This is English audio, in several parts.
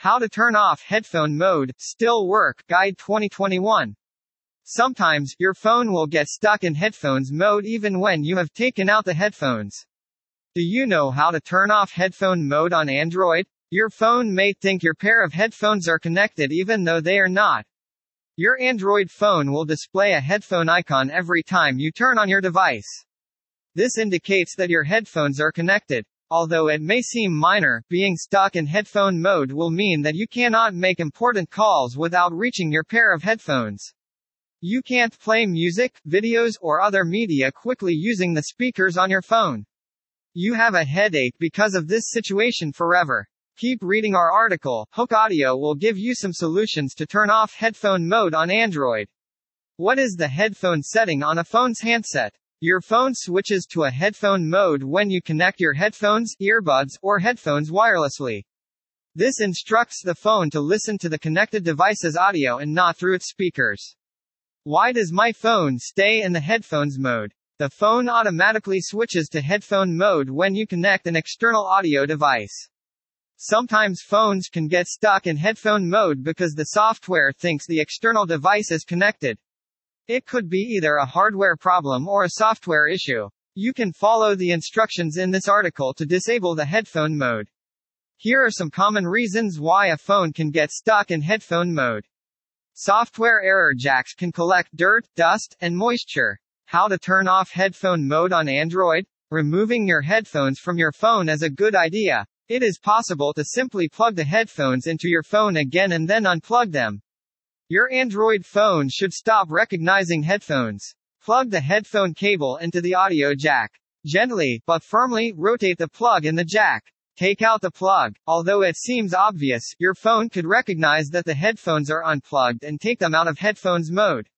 How to turn off headphone mode, still work, guide 2021. Sometimes, your phone will get stuck in headphones mode even when you have taken out the headphones. Do you know how to turn off headphone mode on Android? Your phone may think your pair of headphones are connected even though they are not. Your Android phone will display a headphone icon every time you turn on your device. This indicates that your headphones are connected. Although it may seem minor, being stuck in headphone mode will mean that you cannot make important calls without reaching your pair of headphones. You can't play music, videos, or other media quickly using the speakers on your phone. You have a headache because of this situation forever. Keep reading our article. Hooke Audio will give you some solutions to turn off headphone mode on Android. What is the headphone setting on a phone's handset? Your phone switches to a headphone mode when you connect your headphones, earbuds, or headphones wirelessly. This instructs the phone to listen to the connected device's audio and not through its speakers. Why does my phone stay in the headphones mode? The phone automatically switches to headphone mode when you connect an external audio device. Sometimes phones can get stuck in headphone mode because the software thinks the external device is connected. It could be either a hardware problem or a software issue. You can follow the instructions in this article to disable the headphone mode. Here are some common reasons why a phone can get stuck in headphone mode. Software error jacks can collect dirt, dust, and moisture. How to turn off headphone mode on Android? Removing your headphones from your phone is a good idea. It is possible to simply plug the headphones into your phone again and then unplug them. Your Android phone should stop recognizing headphones. Plug the headphone cable into the audio jack. Gently, but firmly, rotate the plug in the jack. Take out the plug. Although it seems obvious, your phone could recognize that the headphones are unplugged and take them out of headphones mode.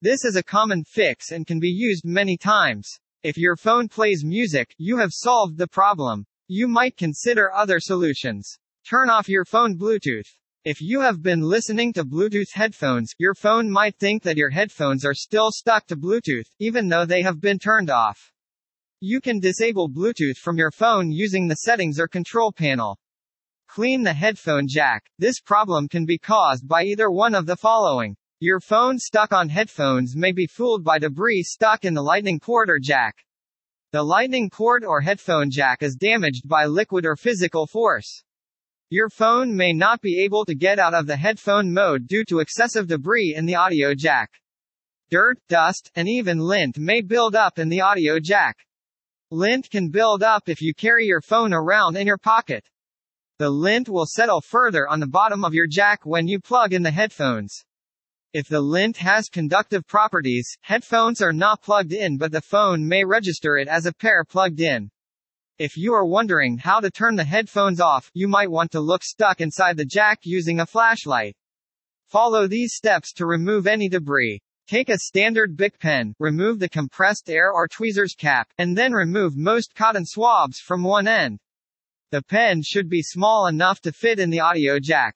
This is a common fix and can be used many times. If your phone plays music, you have solved the problem. You might consider other solutions. Turn off your phone Bluetooth. If you have been listening to Bluetooth headphones, your phone might think that your headphones are still stuck to Bluetooth, even though they have been turned off. You can disable Bluetooth from your phone using the settings or control panel. Clean the headphone jack. This problem can be caused by either one of the following. Your phone stuck on headphones may be fooled by debris stuck in the lightning cord or jack. The lightning cord or headphone jack is damaged by liquid or physical force. Your phone may not be able to get out of the headphone mode due to excessive debris in the audio jack. Dirt, dust, and even lint may build up in the audio jack. Lint can build up if you carry your phone around in your pocket. The lint will settle further on the bottom of your jack when you plug in the headphones. If the lint has conductive properties, headphones are not plugged in but the phone may register it as a pair plugged in. If you are wondering how to turn the headphones off, you might want to look stuck inside the jack using a flashlight. Follow these steps to remove any debris. Take a standard Bic pen, remove the compressed air or tweezers cap, and then remove most cotton swabs from one end. The pen should be small enough to fit in the audio jack.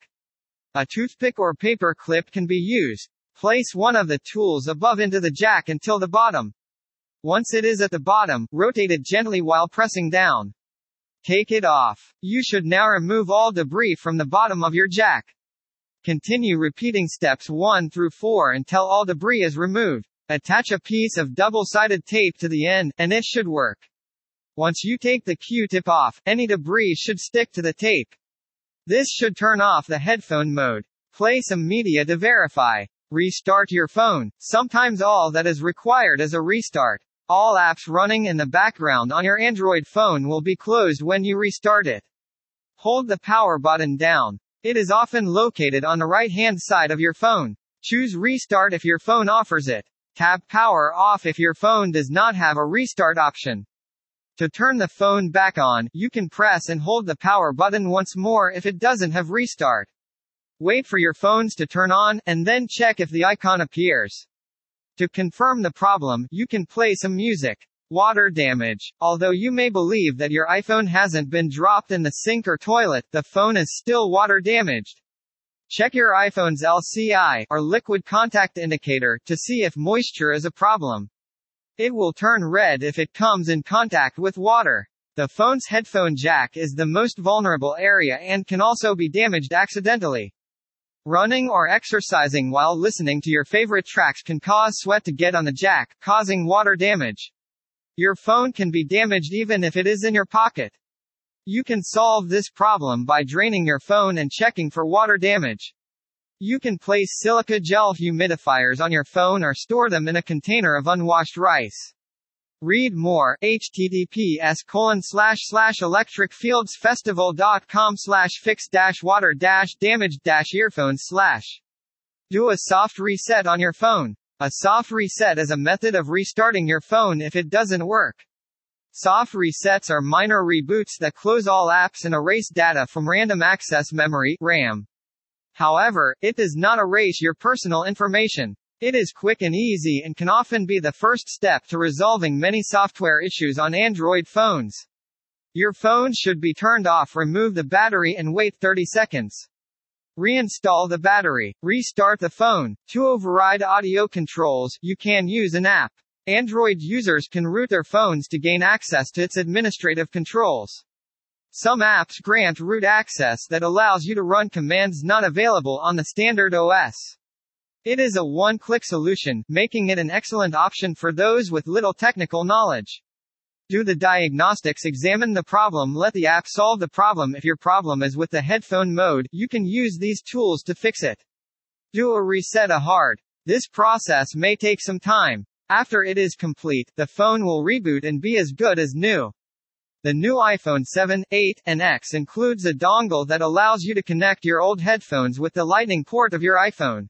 A toothpick or paper clip can be used. Place one of the tools above into the jack until the bottom. Once it is at the bottom, rotate it gently while pressing down. Take it off. You should now remove all debris from the bottom of your jack. Continue repeating steps 1 through 4 until all debris is removed. Attach a piece of double-sided tape to the end, and it should work. Once you take the Q-tip off, any debris should stick to the tape. This should turn off the headphone mode. Play some media to verify. Restart your phone. Sometimes all that is required is a restart. All apps running in the background on your Android phone will be closed when you restart it. Hold the power button down. It is often located on the right-hand side of your phone. Choose Restart if your phone offers it. Tap Power Off if your phone does not have a restart option. To turn the phone back on, you can press and hold the power button once more if it doesn't have restart. Wait for your phones to turn on, and then check if the icon appears. To confirm the problem, you can play some music. Water damage. Although you may believe that your iPhone hasn't been dropped in the sink or toilet, the phone is still water damaged. Check your iPhone's LCI, or liquid contact indicator, to see if moisture is a problem. It will turn red if it comes in contact with water. The phone's headphone jack is the most vulnerable area and can also be damaged accidentally. Running or exercising while listening to your favorite tracks can cause sweat to get on the jack, causing water damage. Your phone can be damaged even if it is in your pocket. You can solve this problem by draining your phone and checking for water damage. You can place silica gel humidifiers on your phone or store them in a container of unwashed rice. Read more, https colon slash slash electricfieldsfestival.com slash fix dash water dash damaged dash earphones slash. Do a soft reset on your phone. A soft reset is a method of restarting your phone if it doesn't work. Soft resets are minor reboots that close all apps and erase data from random access memory RAM. However, it does not erase your personal information. It is quick and easy and can often be the first step to resolving many software issues on Android phones. Your phone should be turned off, remove the battery and wait 30 seconds. Reinstall the battery. Restart the phone. To override audio controls, you can use an app. Android users can root their phones to gain access to its administrative controls. Some apps grant root access that allows you to run commands not available on the standard OS. It is a one-click solution, making it an excellent option for those with little technical knowledge. Do the diagnostics examine the problem let the app solve the problem if your problem is with the headphone mode, you can use these tools to fix it. Do a reset a hard. This process may take some time. After it is complete, the phone will reboot and be as good as new. The new iPhone 7, 8, and X includes a dongle that allows you to connect your old headphones with the lightning port of your iPhone.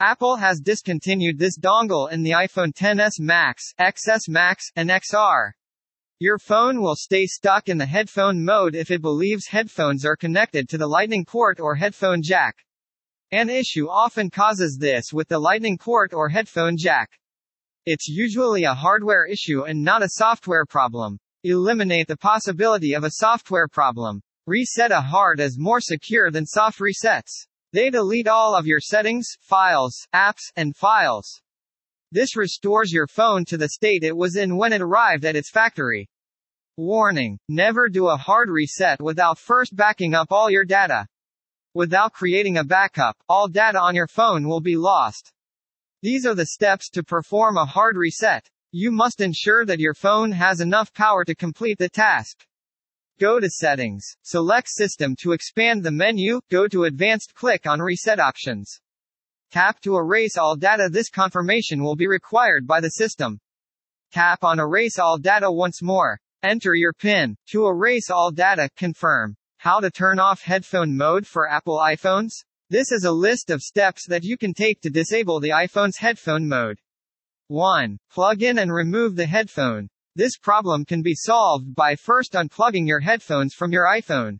Apple has discontinued this dongle in the iPhone XS Max, XS Max, and XR. Your phone will stay stuck in the headphone mode if it believes headphones are connected to the lightning port or headphone jack. An issue often causes this with the lightning port or headphone jack. It's usually a hardware issue and not a software problem. Eliminate the possibility of a software problem. Reset a hard is more secure than soft resets. They delete all of your settings, files, apps, and files. This restores your phone to the state it was in when it arrived at its factory. Warning. Never do a hard reset without first backing up all your data. Without creating a backup, all data on your phone will be lost. These are the steps to perform a hard reset. You must ensure that your phone has enough power to complete the task. Go to Settings. Select System to expand the menu, go to Advanced click on Reset options. Tap to erase all data this confirmation will be required by the system. Tap on Erase all data once more. Enter your PIN. To erase all data, confirm. How to turn off headphone mode for Apple iPhones? This is a list of steps that you can take to disable the iPhone's headphone mode. 1. Plug in and remove the headphone. This problem can be solved by first unplugging your headphones from your iPhone.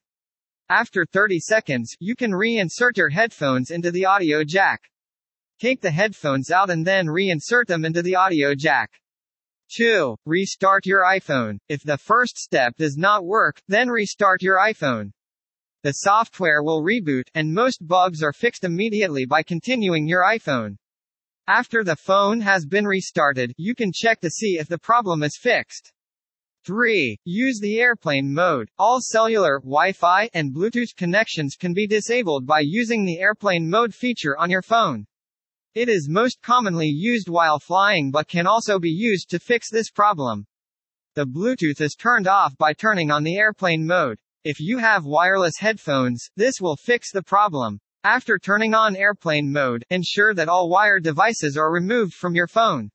After 30 seconds, you can reinsert your headphones into the audio jack. Take the headphones out and then reinsert them into the audio jack. 2. Restart your iPhone. If the first step does not work, then restart your iPhone. The software will reboot, and most bugs are fixed immediately by continuing your iPhone. After the phone has been restarted, you can check to see if the problem is fixed. 3. Use the airplane mode. All cellular, Wi-Fi, and Bluetooth connections can be disabled by using the airplane mode feature on your phone. It is most commonly used while flying but can also be used to fix this problem. The Bluetooth is turned off by turning on the airplane mode. If you have wireless headphones, this will fix the problem. After turning on airplane mode, ensure that all wired devices are removed from your phone.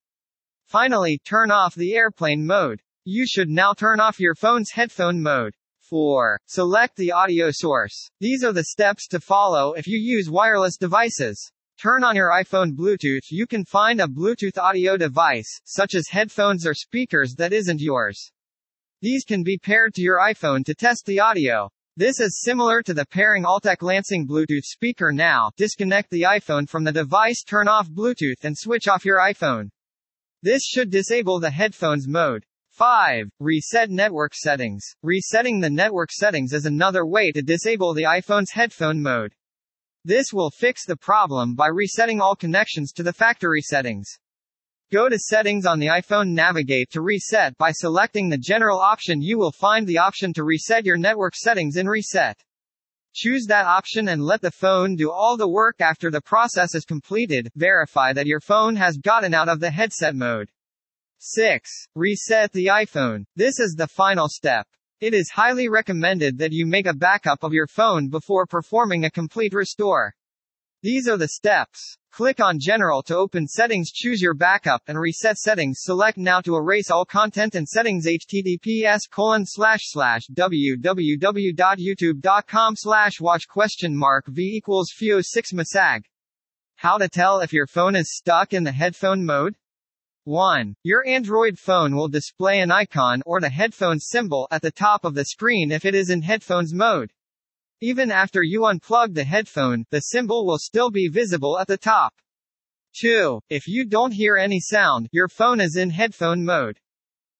Finally, turn off the airplane mode. You should now turn off your phone's headphone mode. 4. Select the audio source. These are the steps to follow if you use wireless devices. Turn on your iPhone Bluetooth. You can find a Bluetooth audio device, such as headphones or speakers that isn't yours. These can be paired to your iPhone to test the audio. This is similar to the pairing Altec Lansing Bluetooth speaker now. Disconnect the iPhone from the device, turn off Bluetooth and switch off your iPhone. This should disable the headphones mode. 5. Reset network settings. Resetting the network settings is another way to disable the iPhone's headphone mode. This will fix the problem by resetting all connections to the factory settings. Go to Settings on the iPhone Navigate to reset by selecting the General option you will find the option to reset your network settings in Reset. Choose that option and let the phone do all the work after the process is completed. Verify that your phone has gotten out of the headset mode. 6. Reset the iPhone. This is the final step. It is highly recommended that you make a backup of your phone before performing a complete restore. These are the steps. Click on General to open Settings choose your backup and reset settings select now to erase all content and settings https colon slash slash www.youtube.com slash watch question mark v equals fio 6 masag. How to tell if your phone is stuck in the headphone mode? 1. Your Android phone will display an icon or the headphone symbol at the top of the screen if it is in headphones mode. Even after you unplug the headphone, the symbol will still be visible at the top. 2. If you don't hear any sound, your phone is in headphone mode.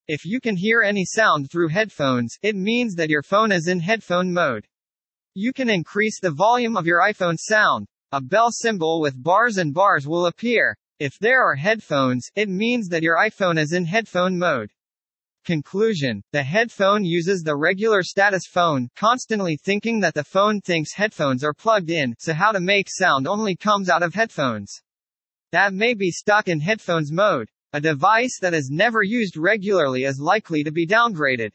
If you can hear any sound through headphones, it means that your phone is in headphone mode. You can increase the volume of your iPhone sound. A bell symbol with bars and bars will appear. If there are headphones, it means that your iPhone is in headphone mode. Conclusion. The headphone uses the regular status phone, constantly thinking that the phone thinks headphones are plugged in, so how to make sound only comes out of headphones. That may be stuck in headphones mode. A device that is never used regularly is likely to be downgraded.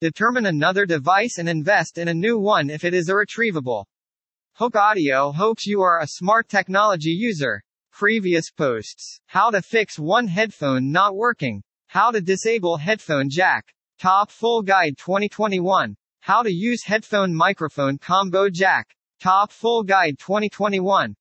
Determine another device and invest in a new one if it is irretrievable. Hooke Audio hopes you are a smart technology user. Previous posts. How to fix one headphone not working. How to disable headphone jack. Top Full Guide 2021. How to use headphone microphone combo jack. Top Full Guide 2021.